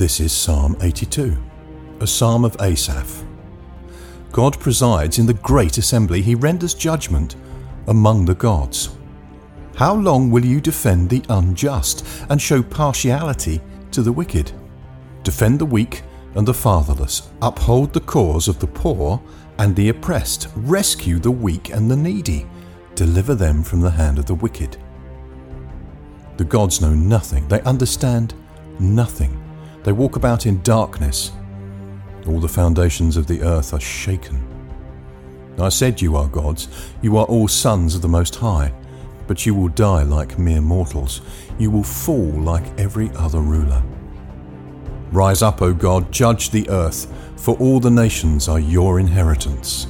This is Psalm 82, a psalm of Asaph. God presides in the great assembly, he renders judgment among the gods. How long will you defend the unjust and show partiality to the wicked? Defend the weak and the fatherless, uphold the cause of the poor and the oppressed, rescue the weak and the needy, deliver them from the hand of the wicked. The gods know nothing, they understand nothing. They walk about in darkness. All the foundations of the earth are shaken. I said, You are gods, you are all sons of the Most High, but you will die like mere mortals. You will fall like every other ruler. Rise up, O God, judge the earth, for all the nations are your inheritance.